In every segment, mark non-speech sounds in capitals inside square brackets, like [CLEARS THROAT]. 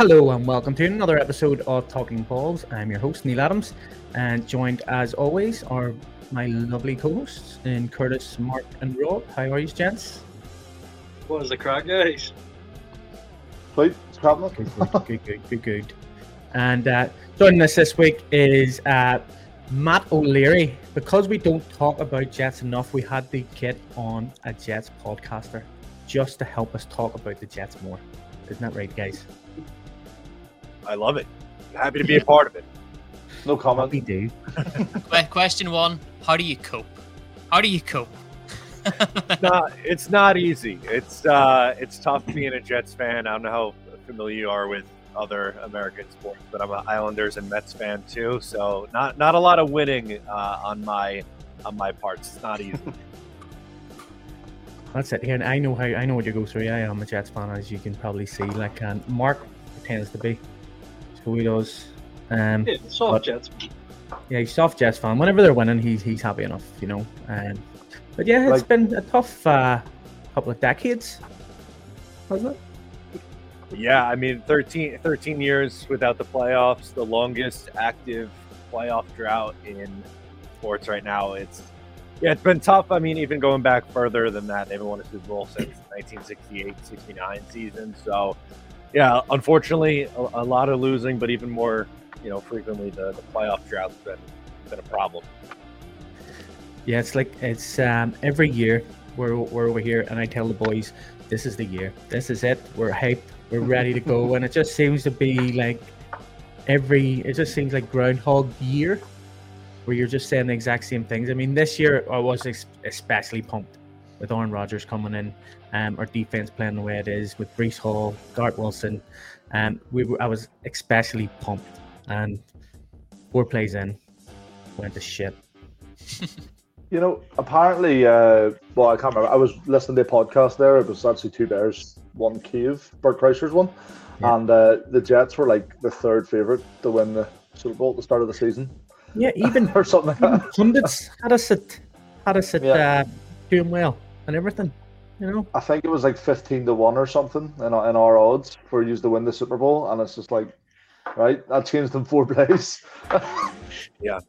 Hello and welcome to another episode of Talking Balls. I'm your host Neil Adams, and joined as always are my lovely co-hosts in Curtis, Marc, and Rob. How are you, gents? What is the crack, guys? Please, [LAUGHS] good, good, good, good, good, good. And uh, joining us this week is uh, Matt O'Leary. Because we don't talk about Jets enough, we had to get on a Jets podcaster just to help us talk about the Jets more. Isn't that right, guys? I love it. Happy to be a part of it. No comment. We do. [LAUGHS] Question one: How do you cope? How do you cope? not, it's not easy. It's uh, it's tough being a Jets fan. I don't know how familiar you are with other American sports, but I'm an Islanders and Mets fan too. So not not a lot of winning uh, on my on my parts. It's not easy. [LAUGHS] That's it. Here, and I know how I know what you go through. I am a Jets fan, as you can probably see. Like, and Marc pretends to be, so he does. Um, yeah, soft but, Jets. Yeah, he's soft Jets fan. Whenever they're winning, he's he's happy enough, you know. Um, but yeah, it's like, been a tough uh, couple of decades, hasn't it? Yeah, I mean, 13, 13 years without the playoffs, the longest active playoff drought in sports right now. It's yeah, it's been tough. I mean, even going back further than that, they haven't won a Super Bowl since 1968 69 season. So, yeah, unfortunately, a, a, lot of losing, but even more, you know, frequently the, the playoff drought's been, been a problem. Yeah, it's like it's um, every year we're, we're over here, and I tell the boys, this is the year. This is it. We're hyped. We're ready to go. [LAUGHS] and it just seems to be like every, it just seems like Groundhog Year where you're just saying the exact same things. I mean, this year I was especially pumped with Aaron Rodgers coming in, um, our defense playing the way it is with Breece Hall, Garrett Wilson. Um, we were, I was especially pumped, and four plays in, went to shit. [LAUGHS] you know, apparently, uh, well, I can't remember. I was listening to a podcast there. It was actually two bears, one cave, Bert Kreischer's one, yeah. and uh, the Jets were like the third favorite to win the Super Bowl at the start of the season. Yeah, even [LAUGHS] or something. Like pundits had us at had us at yeah. uh, doing well and everything. You know, I think it was like fifteen to one or something in our, in our odds for you to win the Super Bowl, and it's just like, right, that changed in four [LAUGHS] plays. yeah,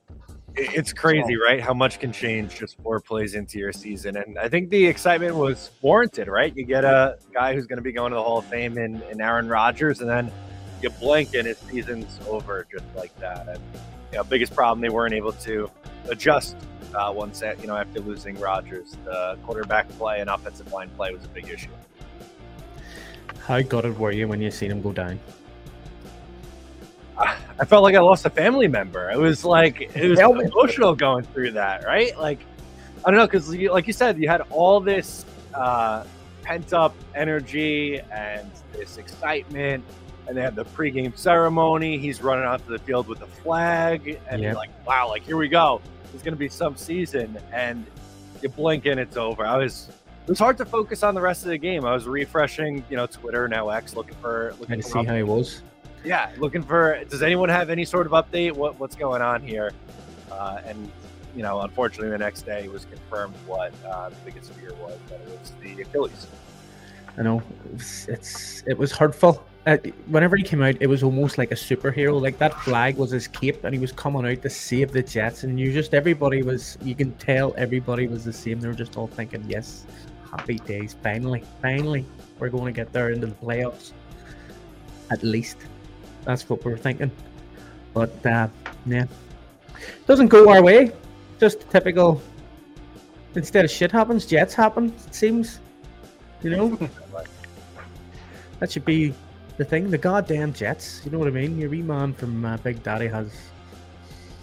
it's crazy, right? How much can change just four plays into your season, and I think the excitement was warranted, right? You get a guy who's going to be going to the Hall of Fame in, in Aaron Rodgers, and then you blink and his season's over just like that. And you know, biggest problem they weren't able to adjust uh, once you know after losing Rodgers. The quarterback play and offensive line play was a big issue. How gutted were you when you seen him go down? I felt like I lost a family member. It was like it was emotional going through that, right? Like I don't know, because like you said, you had all this uh, pent up energy and this excitement and they had the pregame ceremony. He's running out to the field with the flag, and yep. you're like, wow, like here we go. It's going to be some season, and you blink and it's over. I was it was hard to focus on the rest of the game. I was refreshing, you know, Twitter now X, looking for looking to see how he was. Yeah, looking for. Does anyone have any sort of update? What what's going on here? Uh, and you know, unfortunately, the next day was confirmed what uh, the biggest fear was that it was the Achilles. I know it's, it's it was hurtful uh, whenever he came out, it was almost like a superhero. Like that flag was his cape, and he was coming out to save the Jets. And you just everybody was, you can tell everybody was the same. They were just all thinking, "Yes, happy days! Finally, finally, we're going to get there into the playoffs. At least that's what we're thinking." But uh, yeah, doesn't go our way. Just typical. Instead of shit happens, Jets happen. It seems, you know. [LAUGHS] that should be the thing, the goddamn Jets. You know what I mean? Your wee man from uh, Big Daddy has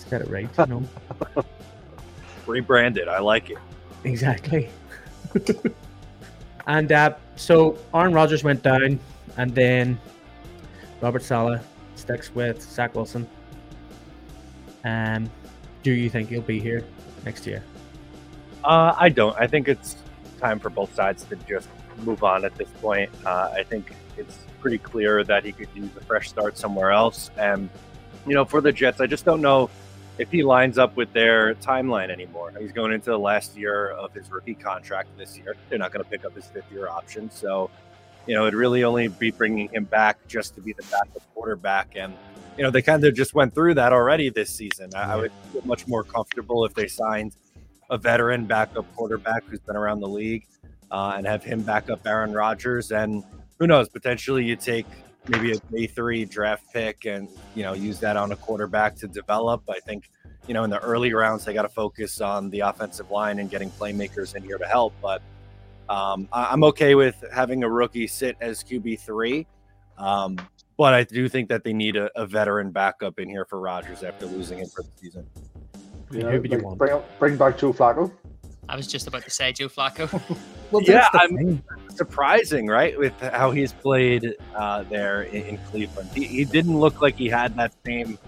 got it right. You know, [LAUGHS] rebranded. I like it. Exactly. [LAUGHS] and uh, so Aaron Rodgers went down, and then Robert Saleh sticks with Zach Wilson. Um, do you think he'll be here next year? Uh, I don't. I think it's time for both sides to just move on at this point. Uh, I think it's pretty clear that he could use a fresh start somewhere else. And, you know, for the Jets, I just don't know if he lines up with their timeline anymore. He's going into the last year of his rookie contract this year. They're not going to pick up his fifth year option. So, you know, it'd really only be bringing him back just to be the backup quarterback. And, you know, they kind of just went through that already this season. I, I would feel much more comfortable if they signed a veteran backup quarterback who's been around the league uh, and have him back up Aaron Rodgers. And who knows, potentially you take maybe a day three draft pick and, you know, use that on a quarterback to develop. I think, you know, in the early rounds, they got to focus on the offensive line and getting playmakers in here to help. But um, I- I'm okay with having a rookie sit as QB3. Um, but I do think that they need a, a veteran backup in here for Rodgers after losing him for the season. You Who know, would you like, bring, bring back Joe Flacco. I was just about to say Joe Flacco. [LAUGHS] [LAUGHS] Well, Yeah, that's the I'm- surprising, right, with how he's played uh, there in, in Cleveland. He, he didn't look like he had that same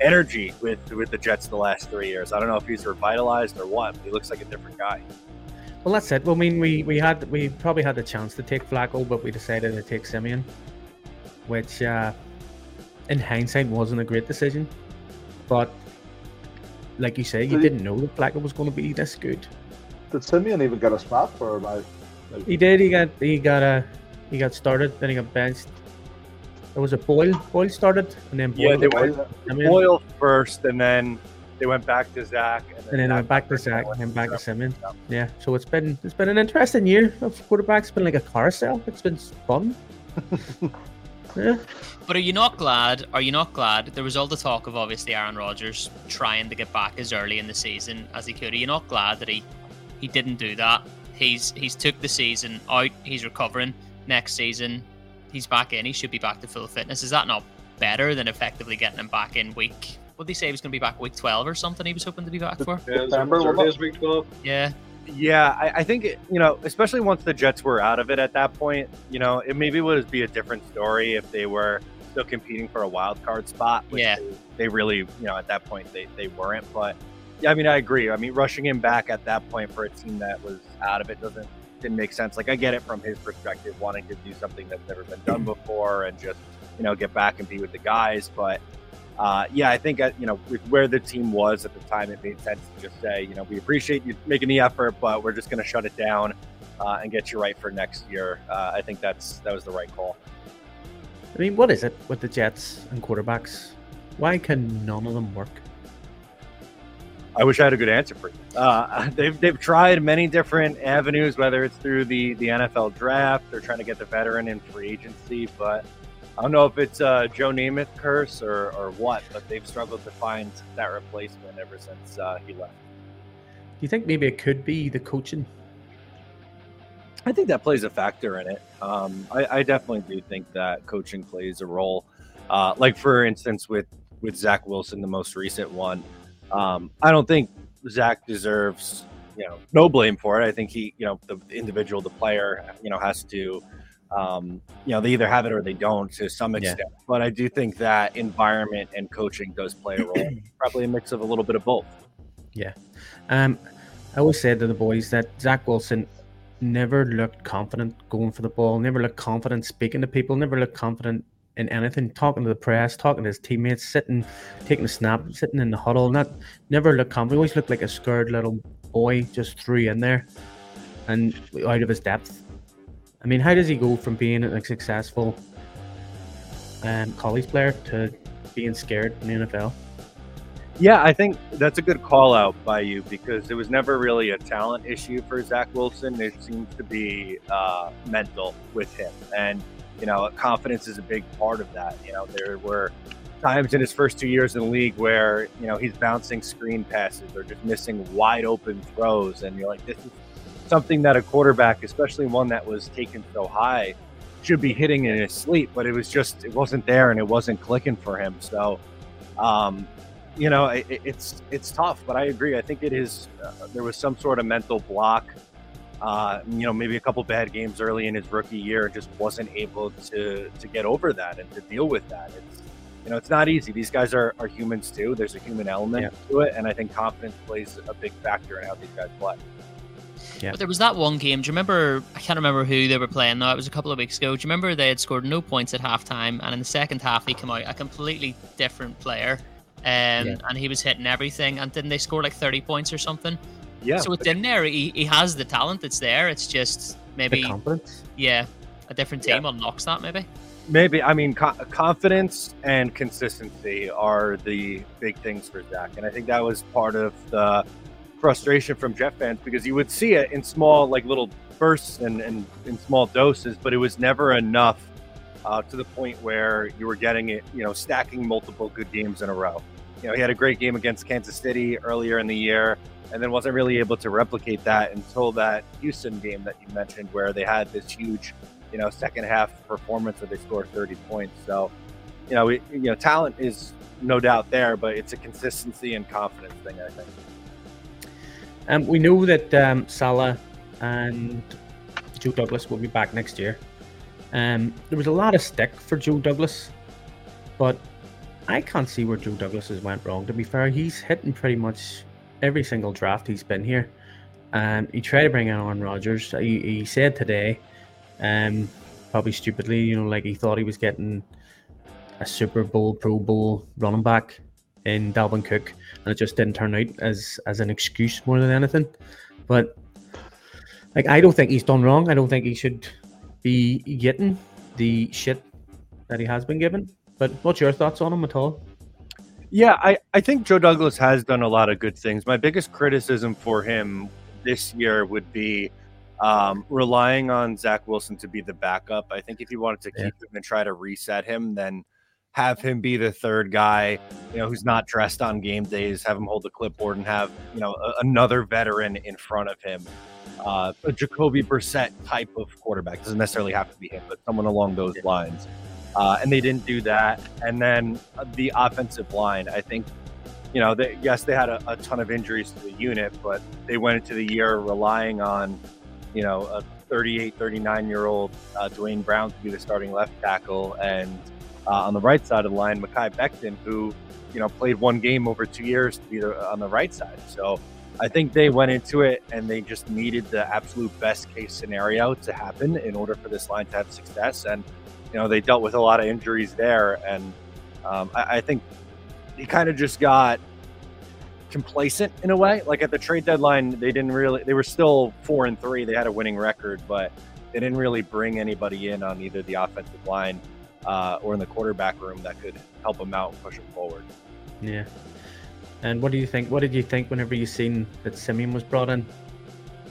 energy with with the Jets the last three years. I don't know if he's revitalized or what. But he looks like a different guy. Well, that's it. Well, I mean, we we had we probably had the chance to take Flacco, but we decided to take Siemian, which, uh, in hindsight, wasn't a great decision. But like you say, you did didn't know that Flacco was going to be this good. Did Siemian even get a spot for am I? He did. He got he got a he got started. Then he got benched. It was a Boyle. Boyle started, and then Boyle. Yeah, they went went Boyle first, and then they went back to Zach, and then, and then went back to Zach, and then back to Zach. Siemian. Yeah. So it's been it's been an interesting year of quarterbacks. It's been like a carousel. It's been fun. [LAUGHS] yeah. But are you not glad? Are you not glad? There was all the talk of obviously Aaron Rodgers trying to get back as early in the season as he could. Are you not glad that he he didn't do that? He's he's took the season out. He's recovering. Next season, he's back in. He should be back to full fitness. Is that not better than effectively getting him back in week? What did he say he was going to be back week twelve or something? He was hoping to be back for. Yeah, September, as wasn't early it? as week 12. Yeah, Yeah, I, I think it- you know, especially once the Jets were out of it at that point, you know, it maybe would be a different story if they were still competing for a wild card spot. which Yeah. they, they really, you know, at that point they, they weren't. But yeah, I mean, I agree. I mean, rushing him back at that point for a team that was out of it doesn't didn't make sense. Like I get it from his perspective, wanting to do something that's never been done [CLEARS THROAT] before and just you know get back and be with the guys, but. Uh, yeah, I think uh, you know with where the team was at the time, it made sense to just say, you know, we appreciate you making the effort, but we're just going to shut it down uh, and get you right for next year. Uh, I think that's that was the right call. I mean, what is it with the Jets and quarterbacks? Why can none of them work? I wish I had a good answer for you. Uh, [LAUGHS] they've they've tried many different avenues, whether it's through the the NFL draft, they're trying to get the veteran in free agency, but I don't know if it's uh, Joe Namath curse or or what, but they've struggled to find that replacement ever since uh, he left. Do you think maybe it could be the coaching? I think that plays a factor in it. Um, I, I definitely do think that coaching plays a role. Uh, like for instance, with with Zach Wilson, the most recent one, um, I don't think Zach deserves you know no blame for it. I think he you know the individual, the player, you know has to um, you know they either have it or they don't to some Yeah. extent. But I do think that environment and coaching does play a role. [CLEARS THROAT] Probably a mix of a little bit of both. Yeah. Um, I always said to the boys that Zach Wilson never looked confident going for the ball, never looked confident speaking to people, never looked confident in anything, talking to the press, talking to his teammates, sitting, taking a snap, sitting in the huddle. Not never looked confident. Always looked like a scared little boy just threw in there and out of his depth. I mean, how does he go from being a successful um, college player to being scared in the NFL? Yeah, I think that's a good call out by you because it was never really a talent issue for Zach Wilson. It seems to be uh, mental with him. And, you know, confidence is a big part of that. You know, there were times in his first two years in the league where, you know, he's bouncing screen passes or just missing wide open throws. And you're like, this is something that a quarterback, especially one that was taken so high, should be hitting in his sleep. But it was just, it wasn't there and it wasn't clicking for him. So, um, you know, it, it's it's tough, but I agree. I think it is. Uh, there was some sort of mental block. Uh, you know, maybe a couple bad games early in his rookie year, just wasn't able to to get over that and to deal with that. It's you know, it's not easy. These guys are, are humans too. There's a human element to it, and I think confidence plays a big factor in how these guys play. Yeah. But there was that one game. Do you remember? I can't remember who they were playing now. It was a couple of weeks ago. Do you remember they had scored no points at halftime, and in the second half they come out a completely different player, um, Yeah. and he was hitting everything. And didn't they score like thirty points or something? Yeah, So it's in there. He, he has the talent. It's there. It's just maybe confidence. yeah. a different team unlocks that maybe. Maybe I mean co- confidence and consistency are the big things for Zach, and I think that was part of the frustration from Jet fans because you would see it in small like little bursts and, and in small doses, but it was never enough uh, to the point where you were getting it, you know, stacking multiple good games in a row. You know, he had a great game against Kansas City earlier in the year, and then wasn't really able to replicate that until that Houston game that you mentioned, where they had this huge, you know, second half performance where they scored 30 points. So, you know, we, you know, talent is no doubt there, but it's a consistency and confidence thing, I think. Um, we know that um, Saleh and Joe Douglas will be back next year. Um, there was a lot of stick for Joe Douglas, but I can't see where Joe Douglas has went wrong. To be fair, he's hitting pretty much every single draft he's been here. Um, he tried to bring in Aaron Rodgers. He, he said today, um, probably stupidly, you know, like he thought he was getting a Super Bowl, Pro Bowl running back in Dalvin Cook, it just didn't turn out as as an excuse more than anything. But like, I don't think he's done wrong. I don't think he should be getting the shit that he has been given. But what's your thoughts on him at all? Yeah, I, I think Joe Douglas has done a lot of good things. My biggest criticism for him this year would be um, relying on Zach Wilson to be the backup. I think if you wanted to keep yeah. him and try to reset him, then have him be the third guy, you know, who's not dressed on game days, have him hold the clipboard and have, you know, a, another veteran in front of him. Uh, a Jacoby Brissett type of quarterback doesn't necessarily have to be him, but someone along those lines uh, and they didn't do that. And then uh, the offensive line, I think, you know, they, yes, they had a, a, ton of injuries to the unit, but they went into the year relying on, you know, a 38, 39 year old uh, Duane Brown to be the starting left tackle, and uh, on the right side of the line, Mekhi Becton, who, you know, played one game over two years to be the, on the right side. So. I think they went into it and they just needed the absolute best case scenario to happen in order for this line to have success. And you know, they dealt with a lot of injuries there, and um, I, I think he kind of just got complacent in a way. Like at the trade deadline, they didn't really. They were still four and three. They had a winning record, but they didn't really bring anybody in on either the offensive line uh, or in the quarterback room that could help him out and push him forward. Yeah. And what do you think? What did you think whenever you seen that Siemian was brought in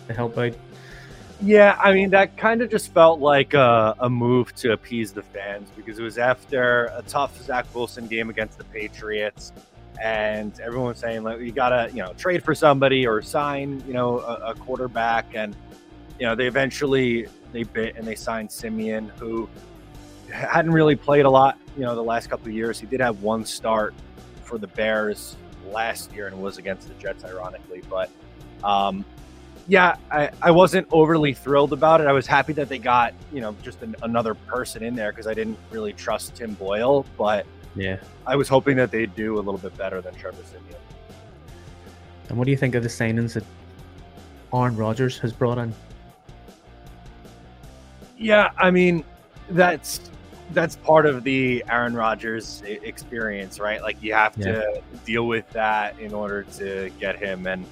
to help out yeah, I mean that kind of just felt like a, a, move to appease the fans because it was after a tough Zach Wilson game against the Patriots, and everyone was saying like you gotta you know trade for somebody or sign you know a, a quarterback, and you know they eventually they bit and they signed Siemian, who hadn't really played a lot you know the last couple of years. He did have one start for the Bears last year and was against the Jets, ironically, but. Um, yeah, I, I wasn't overly thrilled about it. I was happy that they got, you know, just an, another person in there because I didn't really trust Tim Boyle. But yeah, I was hoping that they'd do a little bit better than Trevor Siemian. And what do you think of the signings that Aaron Rodgers has brought in? Yeah, I mean, that's that's part of the Aaron Rodgers experience, right? Like you have yeah. to deal with that in order to get him and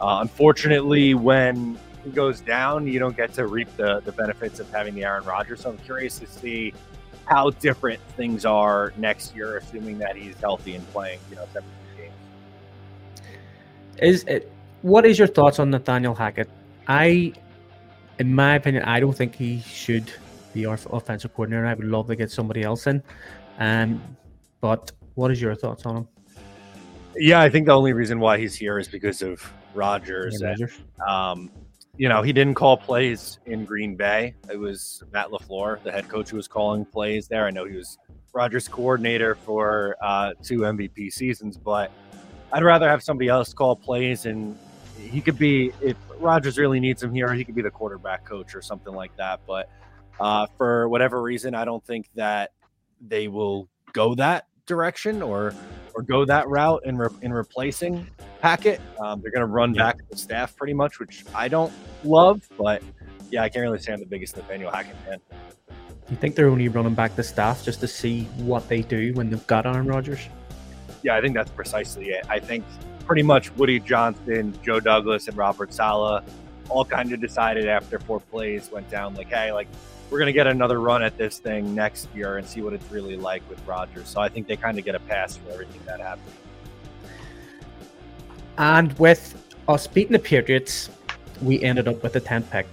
uh, unfortunately, when he goes down, you don't get to reap the, the benefits of having the Aaron Rodgers. So I'm curious to see how different things are next year, assuming that he's healthy and playing, you know, 17 games. Is it? What is your thoughts on Nathaniel Hackett? I, in my opinion, I don't think he should our offensive coordinator. I would love to get somebody else in. Um, but what is your thoughts on him? Yeah, I think the only reason why he's here is because of Rodgers. Yeah, and, um, you know, he didn't call plays in Green Bay. It was Matt LaFleur, the head coach, who was calling plays there. I know he was Rodgers' coordinator for uh, two MVP seasons, but I'd rather have somebody else call plays and he could be if Rodgers really needs him here, he could be the quarterback coach or something like that. But uh, for whatever reason, I don't think that they will go that direction or or go that route in re- in replacing Hackett. Um, they're going to run yeah. back the staff pretty much, which I don't love, but yeah, I can't really say I'm the biggest Nathaniel Hackett fan. You think they're only running back the staff just to see what they do when they've got Aaron Rodgers? Yeah, I think that's precisely it. I think pretty much Woody Johnson, Joe Douglas, and Robert Saleh all kind of decided after four plays went down like, hey, like we're gonna get another run at this thing next year and see what it's really like with Rodgers. So I think they kind of get a pass for everything that happened. And with us beating the Patriots, we ended up with the 10th pick.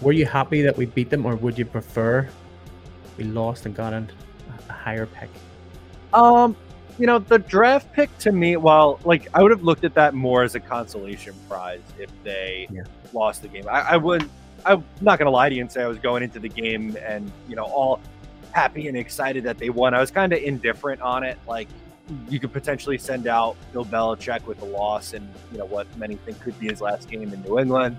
Were you happy that we beat them, or would you prefer we lost and got a higher pick? Um, you know, the draft pick to me, while like I would have looked at that more as a consolation prize if they Yeah. lost the game. I, I would. I'm not gonna lie to you and say I was going into the game and you know all happy and excited that they won. I was kind of indifferent on it. Like you could potentially send out Bill Belichick with a loss and you know what many think could be his last game in New England.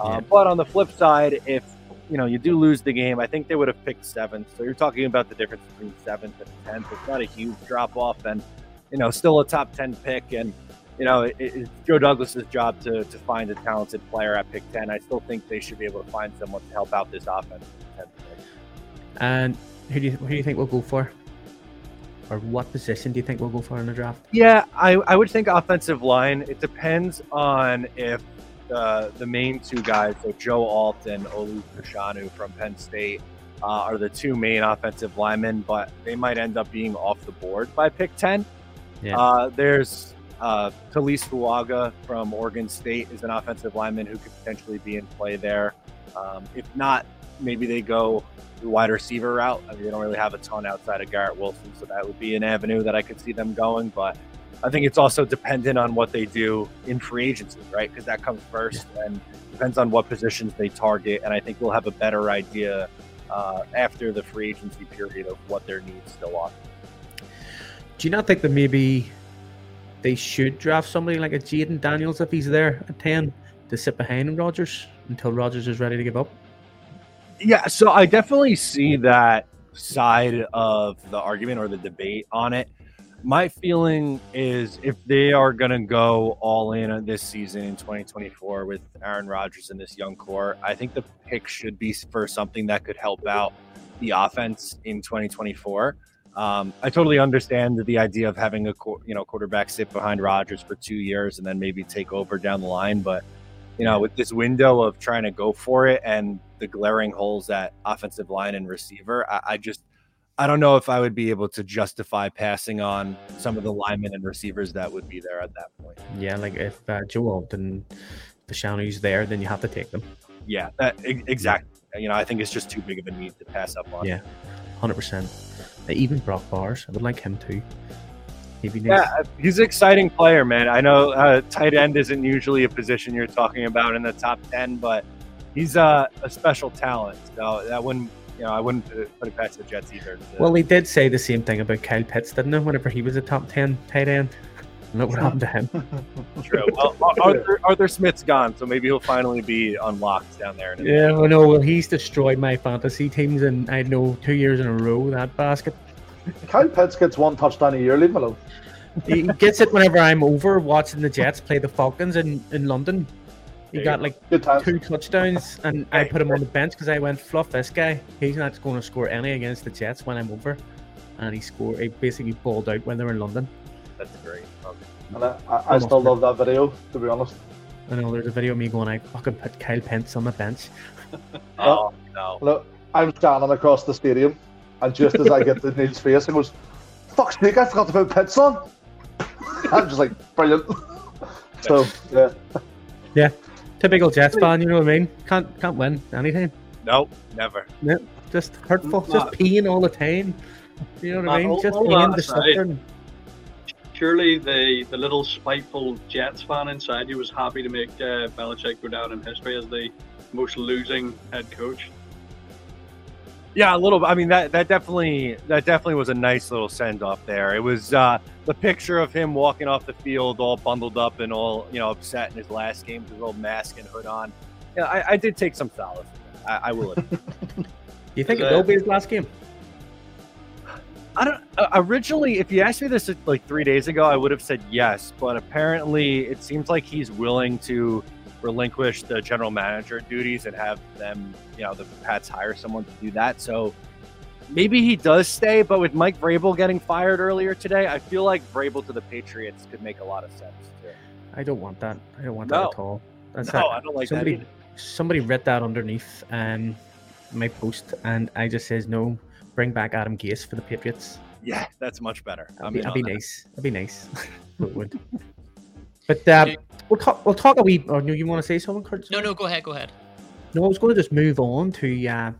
Uh, But on the flip side, if you know you do lose the game, I think they would have picked seventh. So you're talking about the difference between seventh and tenth. It's not a huge drop off, and you know still a top ten pick. And you know it, it's Joe Douglas's job to to find a talented player at pick ten. I still think they should be able to find someone to help out this offense. at 10th pick. And who do you who do you think we'll go for? Or what position do you think we'll go for in the draft? Yeah, I, I would think offensive line. It depends on if uh, the main two guys, so Joe Alt and Olu Fashanu from Penn State, uh, are the two main offensive linemen, but they might end up being off the board by pick 10. Yeah. Uh, there's uh, Taliese Fuaga from Oregon State is an offensive lineman who could potentially be in play there. Um, if not, maybe they go the wide receiver route. I mean, they don't really have a ton outside of Garrett Wilson, so that would be an avenue that I could see them going. But I think it's also dependent on what they do in free agency, right? Because that comes first, and depends on what positions they target. And I think we'll have a better idea uh, after the free agency period of what their needs still are. Do you not think that maybe they should draft somebody like a Jayden Daniels if he's there at 10 to sit behind Rodgers until Rodgers is ready to give up? Yeah, so I definitely see that side of the argument or the debate on it. My feeling is if they are going to go all in on this season in 2024 with Aaron Rodgers and this young core, I think the pick should be for something that could help out the offense in 2024. Um, I totally understand the idea of having a you know quarterback sit behind Rodgers for two years and then maybe take over down the line, but you know, with this window of trying to go for it and the glaring holes at offensive line and receiver, I, I just I don't know if I would be able to justify passing on some of the linemen and receivers that would be there at that point. Yeah, like if uh, Joe Alton, Fashanu's there, then you have to take them. Yeah, that exactly. You know, I think it's just too big of a need to pass up on. Yeah. 100%. Uh, Even Brock Bowers, I would like him too. He'd. Yeah, he's an exciting player, man. I know uh, tight end isn't usually a position you're talking about in the top ten, but he's uh, a special talent. So that wouldn't, you know, I wouldn't put it, past the Jets either. Well, he did say the same thing about Kyle Pitts, didn't he? Whenever he was a top 10 tight end. Look what happened to him. true. Well, [LAUGHS] Arthur, Arthur Smith's gone, so maybe he'll finally be unlocked down there. in Yeah, I know. Well, he's destroyed my fantasy teams, and I know two years in a row that basket. Kyle Pitts gets one touchdown a year. Leave him alone. He gets it whenever I'm over watching the Jets play the Falcons in, in London. He got like two touchdowns, and I put him on the bench because I went fluff this guy. He's not going to score any against the Jets when I'm over, and he scored. He basically balled out when they were in London. That's great. Okay. And I, I, I still love that video, to be honest. I know there's a video of me going, I fucking put Kyle Pence on the bench. [LAUGHS] Oh no. Look, I'm standing across the stadium, and just as I get to [LAUGHS] Neil's face, he goes, "Fuck's sake, I forgot to put Pence on." [LAUGHS] I'm just like, brilliant. So yeah, Yeah. Typical Jets fan, you know what I mean? Can't can't win anything. Nope, never. Yeah, Just hurtful, Nah. just peeing all the time. You know what I mean? Just all peeing the aside, suffering. Surely the, the little spiteful Jets fan inside you was happy to make uh, Belichick go down in history as the most losing head coach. Yeah, a little. I mean, that that definitely that definitely was a nice little send off there. It was uh, the picture of him walking off the field, all bundled up and all you know upset in his last game with his little mask and hood on. Yeah, I, I did take some solace. I, I will. admit. Do [LAUGHS] you think it will be his last game? I don't. Uh, originally, if you asked me this like three days ago, I would have said yes. But apparently, it seems like he's willing to relinquish the general manager duties and have them, you know, the Pats hire someone to do that. So maybe he does stay. But with Mike Vrabel getting fired earlier today, I feel like Vrabel to the Patriots could make a lot of sense. Too. I don't want that. I don't want No. that at all. That's No, it. I don't like somebody, that either. somebody read that underneath. Um, my post, and I just says no. Bring back Adam Gase for the Patriots. Yeah, that's much better. I That'd be, mean, that'd be nice. That'd be nice. [LAUGHS] it would. But uh, we'll talk. We'll talk a wee. Or no, you want to say something, Kurt? No, no, go ahead, go ahead. No, I was going to just move on to uh,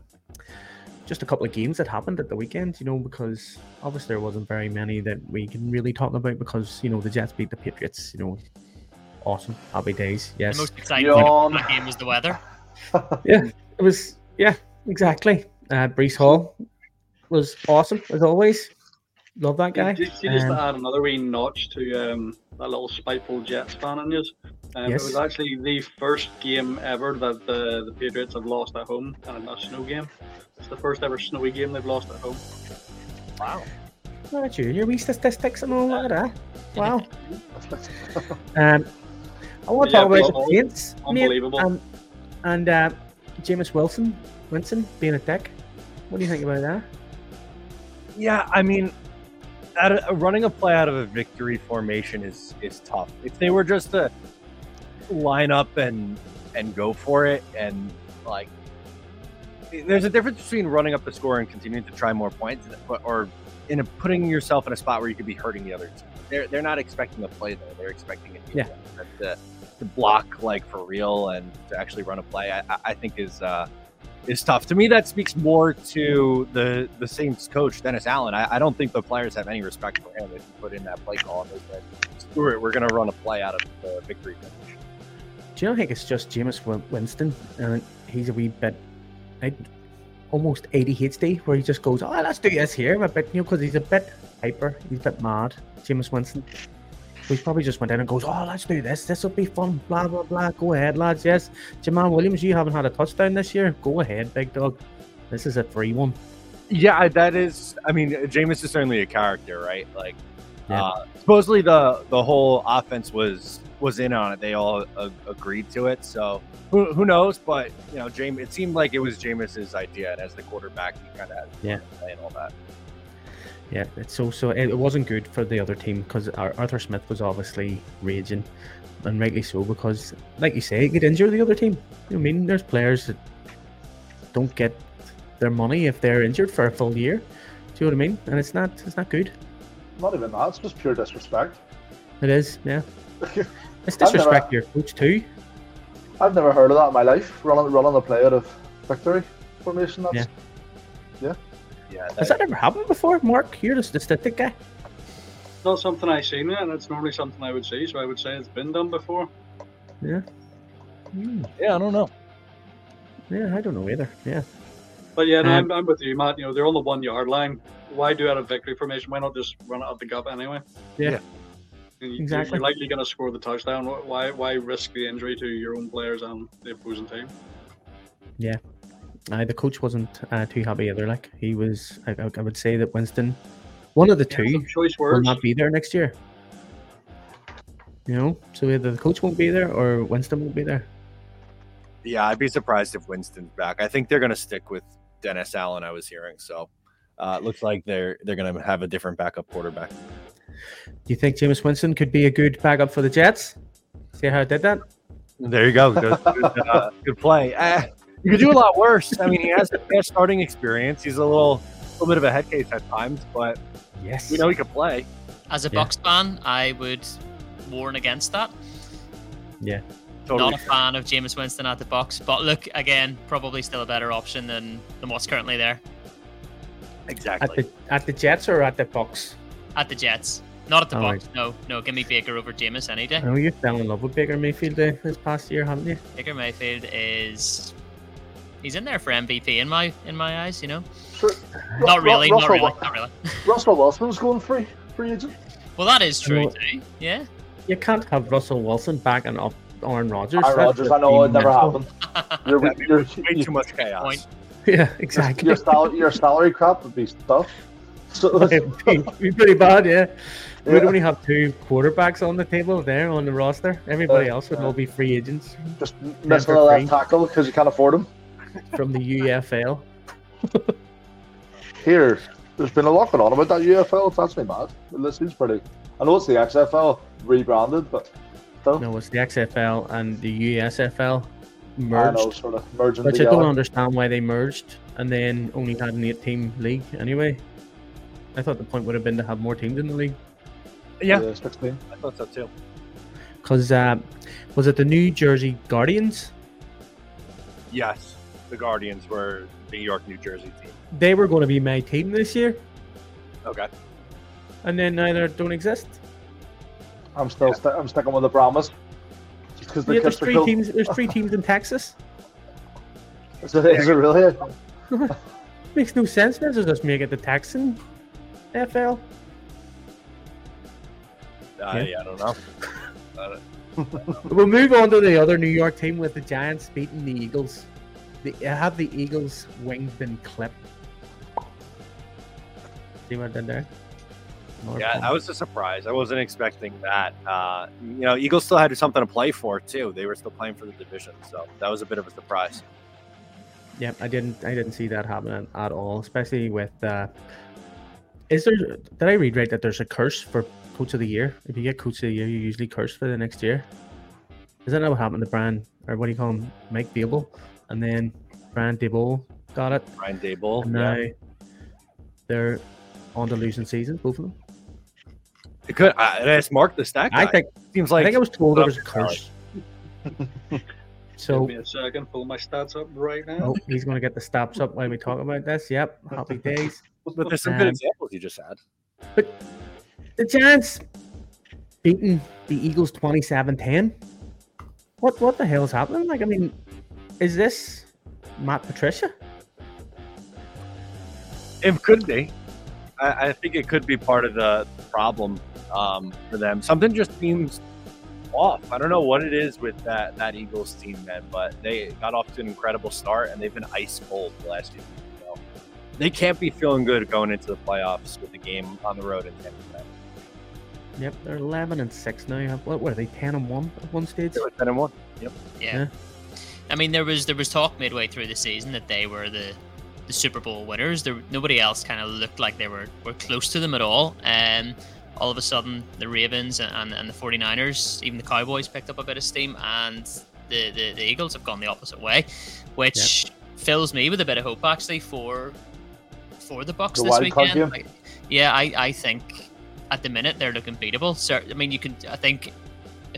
just a couple of games that happened at the weekend. You know, because obviously there wasn't very many that we can really talk about because you know the Jets beat the Patriots. You know, awesome, happy days. Yes, The most exciting Yawn. thing about that game was the weather. [LAUGHS] yeah, it was. Yeah, exactly. Uh, Breece Hall was awesome as always. Love that guy. Did you just Um, add another wee notch to um, that little spiteful Jets fan in you? Um, Yes. It was actually the first game ever that the, the Patriots have lost at home and a snow game. It's the first ever snowy game they've lost at home. wow. Look at you, your wee statistics and all that. Eh? Wow. [LAUGHS] um, I want to Yeah, talk about the Hall, Saints, mate, Unbelievable. um, and uh, Jameis Wilson, Winston being a dick. What do you think about that? Yeah, I mean, of, running a play out of a victory formation is is tough. If they were just to line up and and go for it, and like, there's a difference between running up the score and continuing to try more points, but or in a, putting yourself in a spot where you could be hurting the other team. They're they're not expecting a play though. They're expecting a Yeah. to, to block like for real and to actually run a play. I, I- I think is. uh is tough. To me, that speaks more to the the Saints coach Dennis Allen. I, I don't think the players have any respect for him if you put in that play call and they said, "Stuart, we're going to run a play out of the victory finish." Do you not think it's just Jameis Winston and he's a wee bit, almost ADHD, where he just goes, "Oh, let's do this here," a bit, you know, because he's a bit hyper, he's a bit mad. Jameis Winston. He probably just went in and goes, "Oh, let's do this. This will be fun." Blah blah blah. Go ahead, lads. Yes, Jamaal Williams, you haven't had a touchdown this year. Go ahead, big dog. This is a free one. Yeah, that is. I mean, Jameis is certainly a character, right? Like, Yeah. uh, supposedly the the whole offense was was in on it. They all a- agreed to it. So who, who knows? But you know, James. It seemed like it was Jameis's idea, and as the quarterback, he kind of Yeah. and all that. Yeah, it's so so. It, it wasn't good for the other team because Arthur Smith was obviously raging, and rightly so because, like you say, it could injure the other team. You know I mean, there's players that don't get their money if they're injured for a full year. Do you know what I mean? And it's not it's not good. Not even that. It's just pure disrespect. It is, yeah. [LAUGHS] It's I've never- disrespect your coach too. I've never heard of that in my life. Running running a play out of victory formation. That's, Yeah. Yeah, Has that ever happened before, Marc? You're the statistic guy. It's not something I've seen, and it's normally something I would see, so I would say it's been done before. Hmm, yeah, I don't know. yeah, I don't know either. Yeah, But yeah, no, Um, I'm, I'm with you, Matt. You know, they're on the one yard line. Why do out of victory formation? Why not just run it up the gut anyway? Yeah. And you- Exactly. You're likely going to score the touchdown. Why why risk the injury to your own players and the opposing team? Uh, the coach wasn't uh, too happy either. Like he was, I, I would say that Winston, one of the two, some choice will not be there next year. You know, so either the coach won't be there or Winston won't be there. Yeah, I'd be surprised if Winston's back. I think they're going to stick with Dennis Allen. I was hearing so. Uh, it looks like they're they're going to have a different backup quarterback. Do you think Jameis Winston could be a good backup for the Jets? See how I did that? There you go. Good, good, uh, [LAUGHS] good play. Uh, you could do a lot worse. I mean, he has, he has starting experience. He's a little, little bit of a head case at times, but Yes. we know he can play. As a Yeah. Bucks fan, I would warn against that. Totally. Not a fan of Jameis Winston at the Bucks, but look again, probably still a better option than than what's currently there At exactly. the at the Jets or at the Bucks? at the Jets. Not at the All Bucks. No, no. Give me Baker over Jameis any day. I know you fell in love with Baker Mayfield uh, this past year, haven't you? Baker Mayfield is he's in there for MVP in my in my eyes. You know, Sure. not Ru- really, Ru- not really, not [LAUGHS] really. Russell Wilson's going free, free agent. Well, that is true too. Yeah. You can't have Russell Wilson backing up Aaron Rodgers. Aaron Rodgers, I know it never mental. happened. [LAUGHS] You're, That'd be you're, Way too much chaos. Point. Yeah, exactly. your, salary, your salary crap would be tough. [LAUGHS] So It'd be, be pretty bad, yeah. We'd only have two quarterbacks on the table there on the roster. Everybody Uh, else would uh, all be free agents just missing for a left tackle because you can't afford him. From the UFL. [LAUGHS] Here, there's been a lot going on about that UFL. That's me mad. This is pretty. I know it's the XFL rebranded, but still. No, it's the XFL and the USFL. merged. know, sort of merging Which I don't understand why they merged and then only had an eight-team league anyway. I thought the point would have been to have more teams in the league. Yeah, Yeah, 16. I thought so too. Because uh, was it the New Jersey Guardians? Yes, the Guardians were the New York, New Jersey team. They were going to be my team this year, Okay. and then now they don't exist. I'm still sti- I'm sticking with the Brahmas. Just because the Yeah, there's three cool. teams. There's three teams in Texas. [LAUGHS] Is it, is it really? [LAUGHS] Makes no sense. Let's just make it the Texan FL. Uh, yeah. I don't know. [LAUGHS] Uh, We'll move on to the other New York team with the Giants beating the Eagles. The, have the Eagles' wings been clipped? See what I did there? More yeah, fun. that was a surprise. I wasn't expecting that. Uh, you know, Eagles still had something to play for too. They were still playing for the division, so that was a bit of a surprise. Yep, I didn't. I didn't see that happening at all. Especially with. Uh, is there? Did I read right that there's a curse for coach of the year? If you get coach of the year, you usually curse for the next year. Is that not what happened to Brian or what do you call him, Mike Dable, and then Brian Daboll got it, Brian Daboll. and yeah. they're on the losing season, both of them. It could. I, and it's Marc the stat guy. I think. seems I like think I was told there was a Well, curse. [LAUGHS] so Give me a second, pull my stats up right now. oh, he's going to get the stops up while we talk about this. Yep, happy [LAUGHS] days. but there's some good Um, examples you just had. But The Giants beating the Eagles 27-10. What what the hell is happening? Like, I mean, is this Matt Patricia? It could be. I, I think it could be part of the problem um, for them. Something just seems off. I don't know what it is with that that Eagles team, man, but they got off to an incredible start and they've been ice cold the last few weeks. So they can't be feeling good going into the playoffs with the game on the road in Tampa Bay. Yep, they're 11 and 6 now. What were they 10 and 1 at one stage? They were 10 and 1. Yep. Yeah. Yeah. I mean, there was there was talk midway through the season that they were the the Super Bowl winners. There nobody else kind of looked like they were were close to them at all. And all of a sudden, the Ravens and, and the 49ers, even the Cowboys, picked up a bit of steam, and the the, the Eagles have gone the opposite way, which fills me with a bit of hope actually for for the Bucks The this weekend. Like, yeah, I I think at the minute they're looking beatable. So I mean, you can I think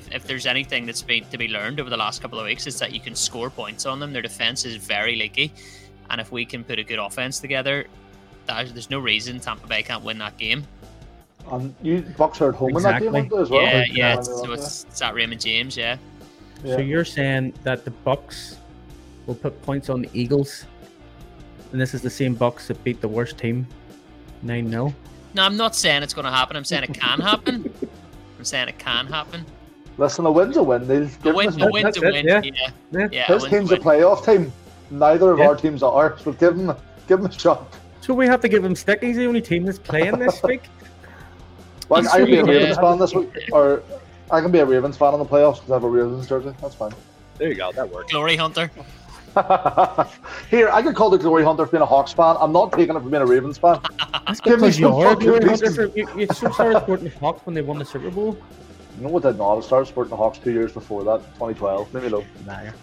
if, if there's anything that's been to be learned over the last couple of weeks, is that you can score points on them. Their defense is very leaky, and if we can put a good offense together, that, there's no reason Tampa Bay can't win that game. And you Bucks are at home in that game Exactly. aren't they, as well. yeah, yeah. It's, so it's, it's at Raymond James. Yeah, yeah. So you're saying that the Bucks will put points on the Eagles, and this is the same Bucks that beat the worst team 9 0. no, I'm not saying it's going to happen. I'm saying it can happen. I'm saying it can happen. Listen, a win's a win. They'll A give win, them a a- win's a that's win. it, Yeah, Yeah. yeah. a This a team's a win. playoff team. Neither of Yeah. our teams are. So give them, give them a shot. So we have to give him stick. He's the only team that's playing this [LAUGHS] week. Like, I can be a Yeah. Ravens fan this week, or I can be a Ravens fan in the playoffs because I have a Ravens jersey. That's fine. There you go. That works. Glory Hunter. [LAUGHS] Here, I could call the Glory Hunter for being a Hawks fan. I'm not taking it for being a Ravens fan. That's Give me because you some are a fucking Glory reason. Hunter. for- You, you so started supporting the Hawks when they won the Super Bowl. You know what I did not? I started supporting the Hawks two years before that, 2012. Leave me alone. Liar.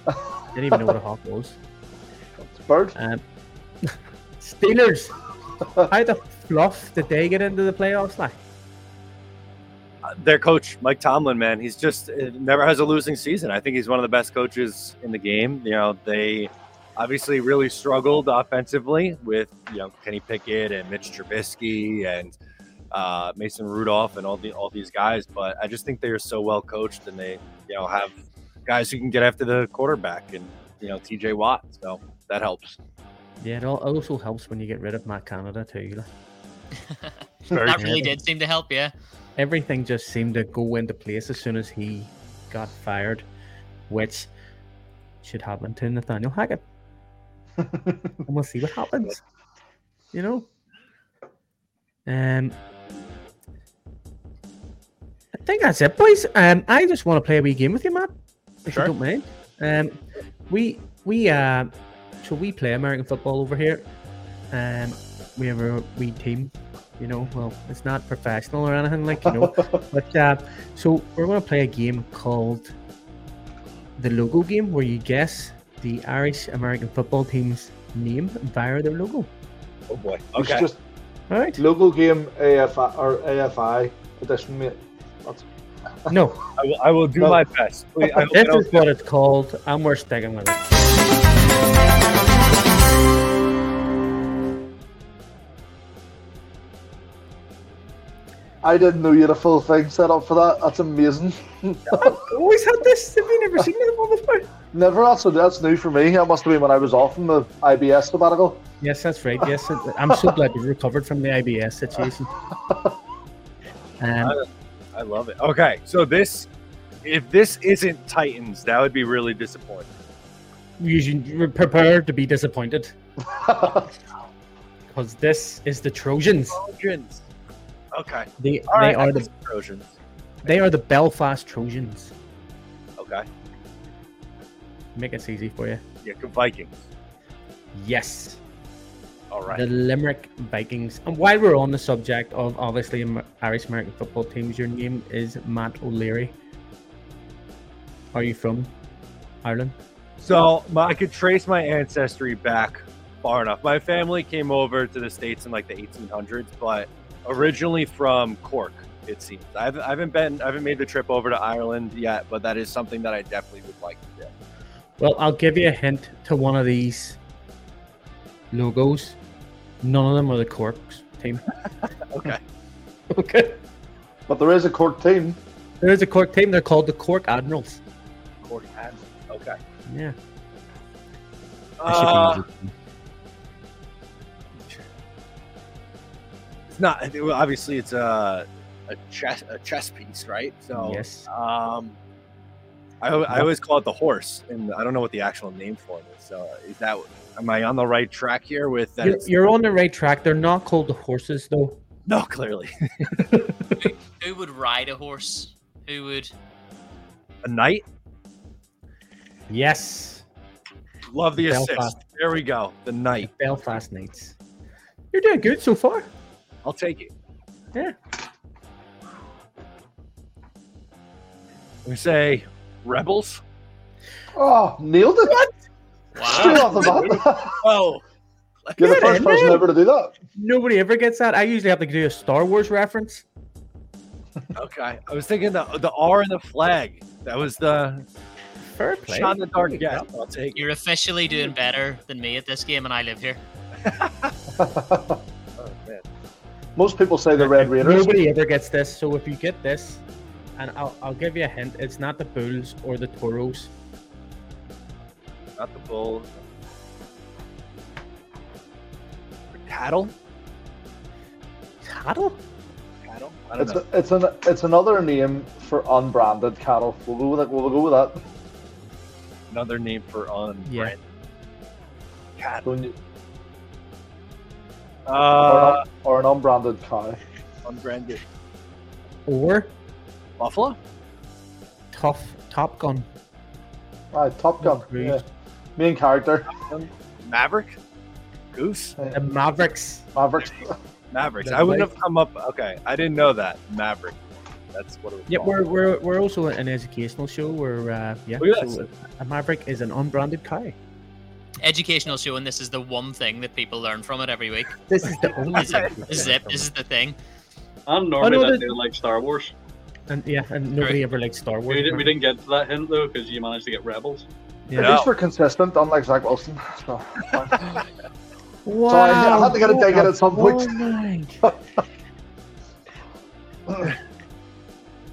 Didn't even know what a Hawk was. Bird? Um, [LAUGHS] Steelers. [LAUGHS] How the fluff did they get into the playoffs? Like, Uh, Their coach, Mike Tomlin, man, he's just uh, never has a losing season. I think he's one of the best coaches in the game. You know, they obviously really struggled offensively with you know Kenny Pickett and Mitch Trubisky and uh, Mason Rudolph and all the all these guys. But I just think they are so well coached and they you know have guys who can get after the quarterback and you know T.J. Watt. So that helps. yeah, it also helps when you get rid of Matt Canada too. Like, [LAUGHS] that true. really did seem to help. Yeah. everything just seemed to go into place as soon as he got fired, which should happen to Nathaniel Hackett. [LAUGHS] and we'll see what happens. You know? Um I think that's it, boys. Um I just want to play a wee game with you, Matt. If Sure. you don't mind. Um we we uh so we play American football over here. Um we have a wee team, you know, well it's not professional or anything like you know. [LAUGHS] But uh, so we're going to play a game called the logo game, where you guess the Irish American football team's name via their logo. Oh boy. It's Okay. just All right. logo game AFI or AFI edition, mate. That's No, I will, I will do No. my best. Please, I this is what it's called, and we're sticking with it. I didn't know you had a full thing set up for that. That's amazing. [LAUGHS] I've always had this. Have you never seen it one before? Never that's that's new for me. That must have been when I was off from the IBS sabbatical. Yes, that's right. Yes, I'm so glad you recovered from the IBS situation. [LAUGHS] Um, I love it. Okay, so this, if this isn't Titans, that would be really disappointing. you should prepare to be disappointed [LAUGHS] because this is the Trojans. Trojans. Okay. They All they right, are the Trojans. they are the Belfast Trojans. Okay. Make it easy for you. Yeah, good Vikings. Yes, All right. the Limerick Vikings. And while we're on the subject of obviously Irish American football teams, your name is Matt O'Leary. Are you from Ireland? So my, I could trace my ancestry back far enough. My family came over to the states in like the 1800s, but originally from Cork. It seems I haven't, I haven't been, I haven't made the trip over to Ireland yet, but that is something that I definitely would like to do. Well, I'll give you a hint to one of these logos. None of them are the Corks team. [LAUGHS] Okay. [LAUGHS] Okay. but there is a Cork team. There is a Cork team. They're called the Cork Admirals. Cork Admirals. Okay. Yeah. Uh, it's not. Obviously, it's a a chess a chess piece, right? So yes. Um, I, I always call it the horse, and I don't know what the actual name for it is. So uh, is that am I on the right track here with that? You're, you're on the right track. They're not called the horses, though. no, clearly [LAUGHS] Who would ride a horse? Who would? a knight. Yes. Love the assist. There we go. The The knight. Belfast Knights. You're doing good so far. I'll take it. Yeah. We say rebels. Oh, nailed it! Straight Wow. off the bat. [LAUGHS] Oh, [LAUGHS] You're the first person there. ever to do that. Nobody ever gets that. I usually have to do a Star Wars reference. okay. I was thinking the the R in the flag. That was the Fair play. shot in the dark. Yeah, I'll take. You're officially doing better than me at this game, and I live here. Oh, [LAUGHS] man. Most people say the Red Raiders. Nobody ever gets this. So if you get this, and I'll, I'll give you a hint, it's not the Bulls or the Toros. Not the Bulls. Cattle. Cattle? Cattle. I don't It's know. a, it's an it's another name for unbranded cattle. We'll go with it. We'll go with that. Another name for unbranded Yeah. Cattle. When you- or, Uh, an, or an unbranded cow. unbranded. Or Buffalo. Tough Top Gun? Aye, Top Gun. Yeah. Main character. Maverick. Goose. The Mavericks. Mavericks. [LAUGHS] Mavericks. I wouldn't have come up. Okay, I didn't know that. Maverick. That's what it was. Yeah, called. we're, we're, we're also an educational show where, uh, yeah, Look at so a Maverick is an unbranded car Educational show, and this is the one thing that people learn from it every week. This is the only [LAUGHS] This is, this is it. This is the thing. And normally Oh, no, that the- they like Star Wars. And yeah, and nobody ever liked Star Wars. We didn't, we didn't get to that hint though because you managed to get Rebels. Yeah. At least we're consistent, unlike Zach Wilson. So. Wow. Sorry, I had to get a dig in at some point. what a night. [LAUGHS]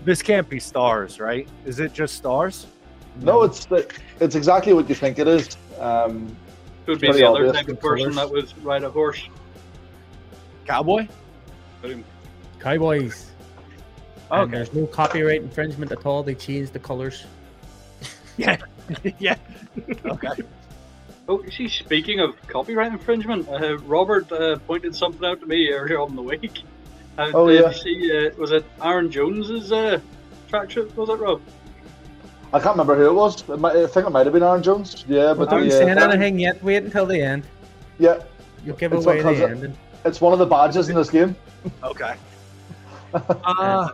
This can't be stars, right? Is it just stars? no, it's the, it's exactly what you think it is. Um, Could be the other obvious, type of person colours. that would ride a horse. Cowboy. Boom. Cowboys. And there's no copyright infringement at all. They changed the colors. yeah. [LAUGHS] Yeah. Okay. Oh, see, speaking of copyright infringement, uh, Robert uh, pointed something out to me earlier on in the week. Uh, Oh, did yeah. you see, uh, was it Aaron Jones's uh, tracksuit? Was it, Rob? I can't remember who it was. It might, I think it might have been Aaron Jones. Yeah, but Don't the, say uh, anything yet. Wait until the end. yeah, You'll give It's away because the it- ending. it's one of the badges in this game. Okay. [LAUGHS] Uh,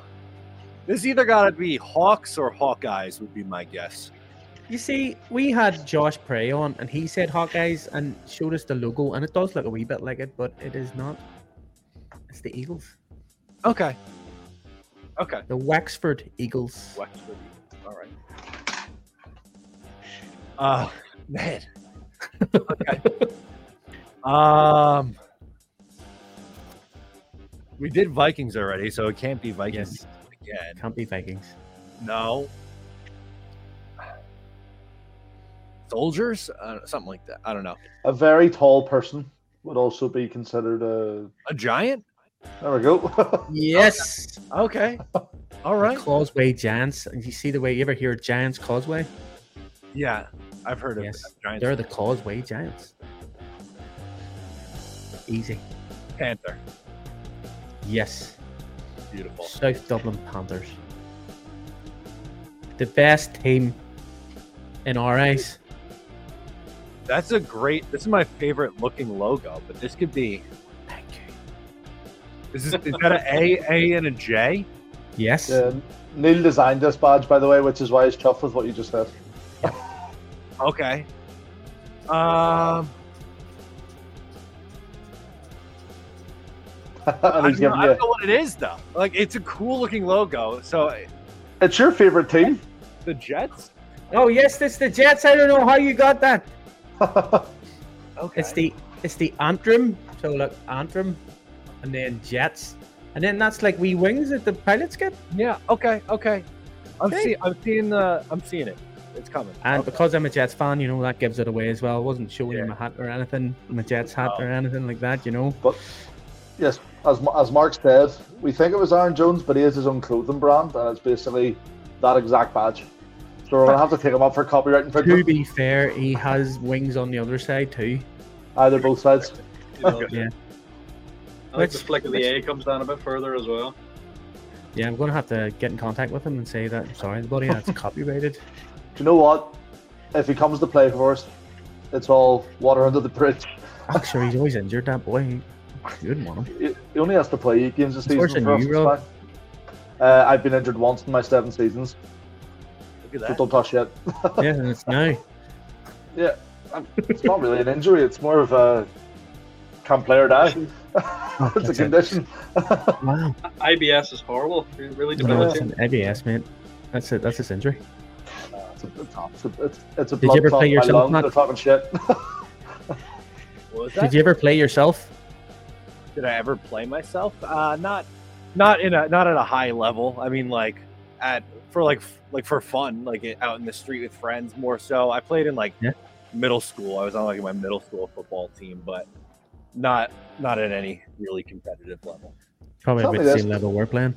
this either got to be Hawks or Hawkeyes would be my guess. You see, we had Josh Prey on, and he said Hawkeyes and showed us the logo, and it does look a wee bit like it, but it is not. It's the Eagles, Okay. Okay. the Wexford Eagles. Wexford. All right. Uh man. okay. Um we did Vikings already, so it can't be Vikings Yes, again. can't be Vikings. No. Soldiers? Uh, something like that. I don't know. A very tall person would also be considered a. A giant? There we go. [LAUGHS] Yes, Okay. All right. Causeway Giants. And you see the way you ever hear Giants Causeway? Yeah, I've heard of Yes, giants. They're the Causeway Giants. Easy. Panther. Yes, Beautiful. South Dublin Panthers. The best team in our eyes. That's a great. This is my favorite looking logo, but this could be. Thank you. Is, this, is that an A, A, and a J? Yes. Yeah, Neil designed this badge, by the way, which is why he's tough with what you just said. Okay. Um, I, don't know, I don't know what it is though. Like, it's a cool looking logo. So It's your favorite team. the Jets. Oh yes, that's the Jets. I don't know how you got that. [LAUGHS] Okay. It's the it's the Antrim. So look, Antrim, and then Jets, and then that's like we wings that the pilots get. yeah. Okay. Okay. I'm Okay. seeing. I'm seeing the. I'm seeing it. It's coming. And Okay. because I'm a Jets fan, you know that gives it away as well. I wasn't showing you Yeah. my hat or anything, my Jets hat Oh. or anything like that. You know. But yes, as as Marc said, we think it was Aaron Jones, but he has his own clothing brand, and it's basically that exact badge. So we're gonna have to take him up for copyright infringement. To be fair, he has wings on the other side too. Either both sides. [LAUGHS] You know, Yeah. I like the Which- flick of the A comes down a bit further as well. Yeah, I'm gonna have to get in contact with him and say that. Sorry, buddy, that's [LAUGHS] copyrighted. Do you know what? If he comes to play for us, it's all water under the bridge. I'm sure he's always injured. That boy, you wouldn't want him. He, he only has to play eight games a season for us. you, it's Uh, I've been injured once in my seven seasons, Look at so don't touch yet. [LAUGHS] Yeah, and it's now. [LAUGHS] Yeah, um, it's not really an injury. It's more of a can't play or die. [LAUGHS] it's a that's it. condition. Wow, IBS is horrible. It really no, it's debilitating. an ABS, mate. That's it. That's his injury. It's a, it's a, it's, it's a Did you ever play yourself, lungs, Matt? They're talking shit. What was that? Did you ever play yourself? Did I ever play myself? Uh, not, not in a not at a high level. I mean, like at for like f- like for fun, like out in the street with friends. More so, I played in like Yeah. middle school. I was on like my middle school football team, but not not at any really competitive level. Probably Tell about me the same level we're playing.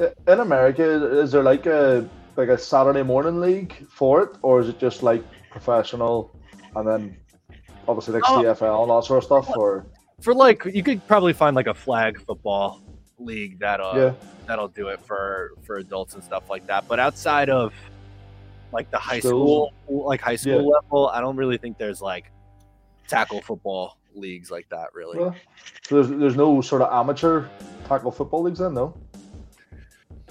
in America, is there like a like a Saturday morning league for it, or is it just like professional, and then obviously like Oh. CFL and that sort of stuff? Or For like, you could probably find like a flag football league that uh yeah, that'll do it for for adults and stuff like that. But outside of like the high school, like high school level, I don't really think there's like tackle football leagues like that. Really, so there's there's no sort of amateur tackle football leagues then, no.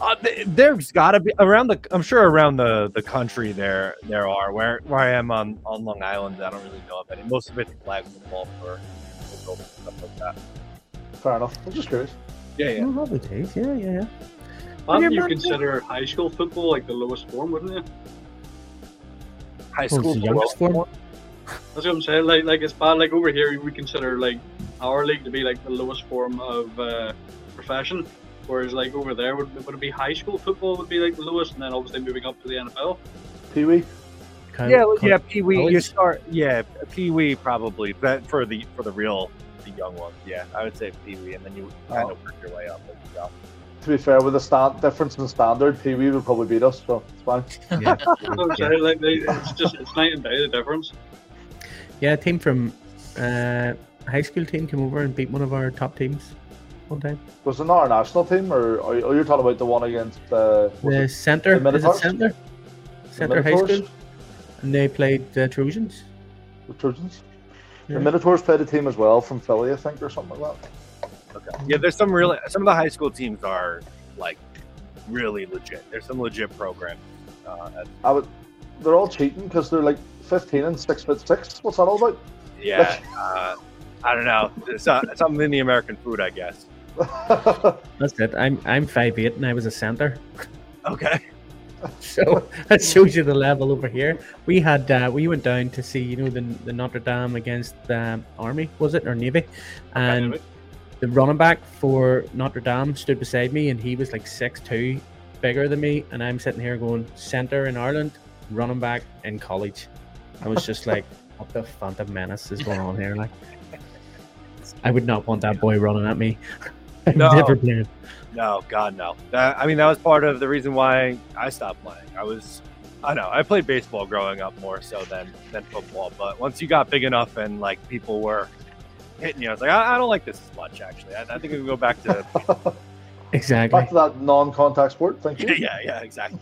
uh, there's got to be around the. I'm sure around the the country there there are. Where where I am on on Long Island, I don't really know of any. Most of it's flag football for adults and stuff like that. Fair enough. I'm just curious. Yeah, yeah. Oh, lovely days. Yeah, yeah, yeah. Wouldn't you're you consider high school football like the lowest form, wouldn't you? High Oh, school it's the youngest football. form? That's what I'm saying. Like, like it's bad. Like over here, we consider like our league to be like the lowest form of uh, profession, whereas like over there, would, would it be high school football would be like the lowest, and then obviously moving up to the NFL. Pee wee. Kind Yeah, of- yeah, Pee Wee. You start, yeah, Pee Wee probably, but for the for the real the young ones, yeah, I would say Pee Wee, and then you kind Oh. of work your way up as you go. To be fair, with the stand difference in standard, Pee wee would probably beat us, so it's fine. Yeah. [LAUGHS] [LAUGHS] That's what Like, it's just it's night and day the difference. yeah, a team from uh, high school team came over and beat one of our top teams one time. Was it not our national team, or are you, are you talking about the one against uh, The center, the is it center? Center high school, and they played the Trojans. The Trojans. Yeah. The Minotaurs played a team as well from Philly, I think, or something like that. Okay. Yeah, there's some really some of the high school teams are like really legit. There's some legit programs. Uh, at- I would, they're all cheating because they're like 15 and six foot six. What's that all about? Yeah, uh, I don't know. It's, uh, something in the American food, I guess. [LAUGHS] That's it. I'm I'm five eight and I was a center. Okay. [LAUGHS] So that shows you the level over here. We had uh, we went down to see you know the, the Notre Dame against the Army was it or Navy, and the running back for Notre Dame stood beside me and he was like six two, bigger than me, and I'm sitting here going center in Ireland, running back in college. I was just like, [LAUGHS] what the phantom menace is going on here? Like, [LAUGHS] I would not want that boy running at me. I'm [LAUGHS] No. never playing. No, God, no. That, I mean, that was part of the reason why I stopped playing. I was, I know, I played baseball growing up more so than than football. But once you got big enough and like people were hitting you, I was like, I, I don't like this as much. Actually, I, I think we can go back to [LAUGHS] Exactly. Back to that non-contact sport. Thank you. [LAUGHS] yeah, yeah, exactly.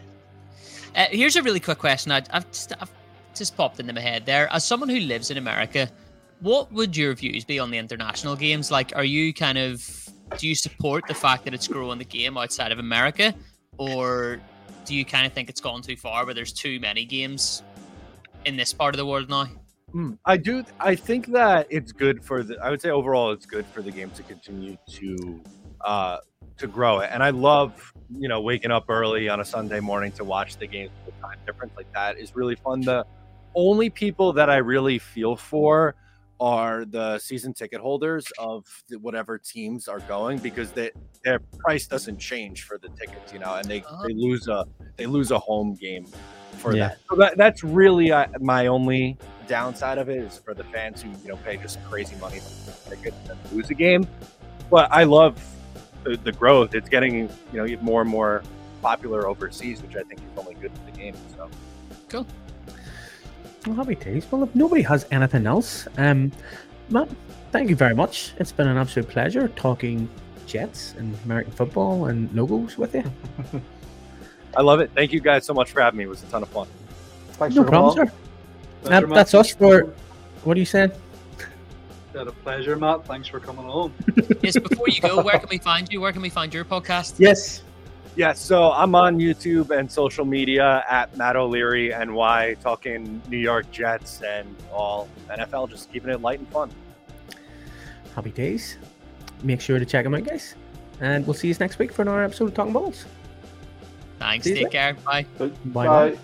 Uh, here's a really quick question. I, I've, just, I've just popped into my head there. As someone who lives in America, what would your views be on the international games? Like, are you kind of do you support the fact that it's growing the game outside of America, or do you kind of think it's gone too far where there's too many games in this part of the world now? Mm, I do. I think that it's good for the. I would say overall, it's good for the game to continue to uh, to grow it. And I love, you know, waking up early on a Sunday morning to watch the games. The time difference like that is really fun. The only people that I really feel for are the season ticket holders of the, whatever teams are going because they, their price doesn't change for the tickets, you know, and they, Oh. they lose a they lose a home game for Yeah. that. So that that's really uh, my only downside of it is for the fans who you know pay just crazy money for the tickets and lose a game. But I love the, the growth. It's getting you know more and more popular overseas, which I think is only good for the game. So Well, happy days. Well, if nobody has anything else, um, Matt, thank you very much. It's been an absolute pleasure talking Jets and American football and logos with you. [LAUGHS] I love it. Thank you guys so much for having me. It was a ton of fun. Thanks No for coming problem, on. sir. That- that's us for. What are you saying? Had a pleasure, Matt. Thanks for coming along. Yes. Before you go, where can we find you? Where can we find your podcast? Yes. Yeah, so I'm on YouTube and social media at Matt O'Leary NY, talking New York Jets and all NFL, just keeping it light and fun. Happy days. Make sure to check them out, guys. And we'll see you next week for another episode of Talkin Balls. Thanks. See Take care. Bye. Bye. Bye.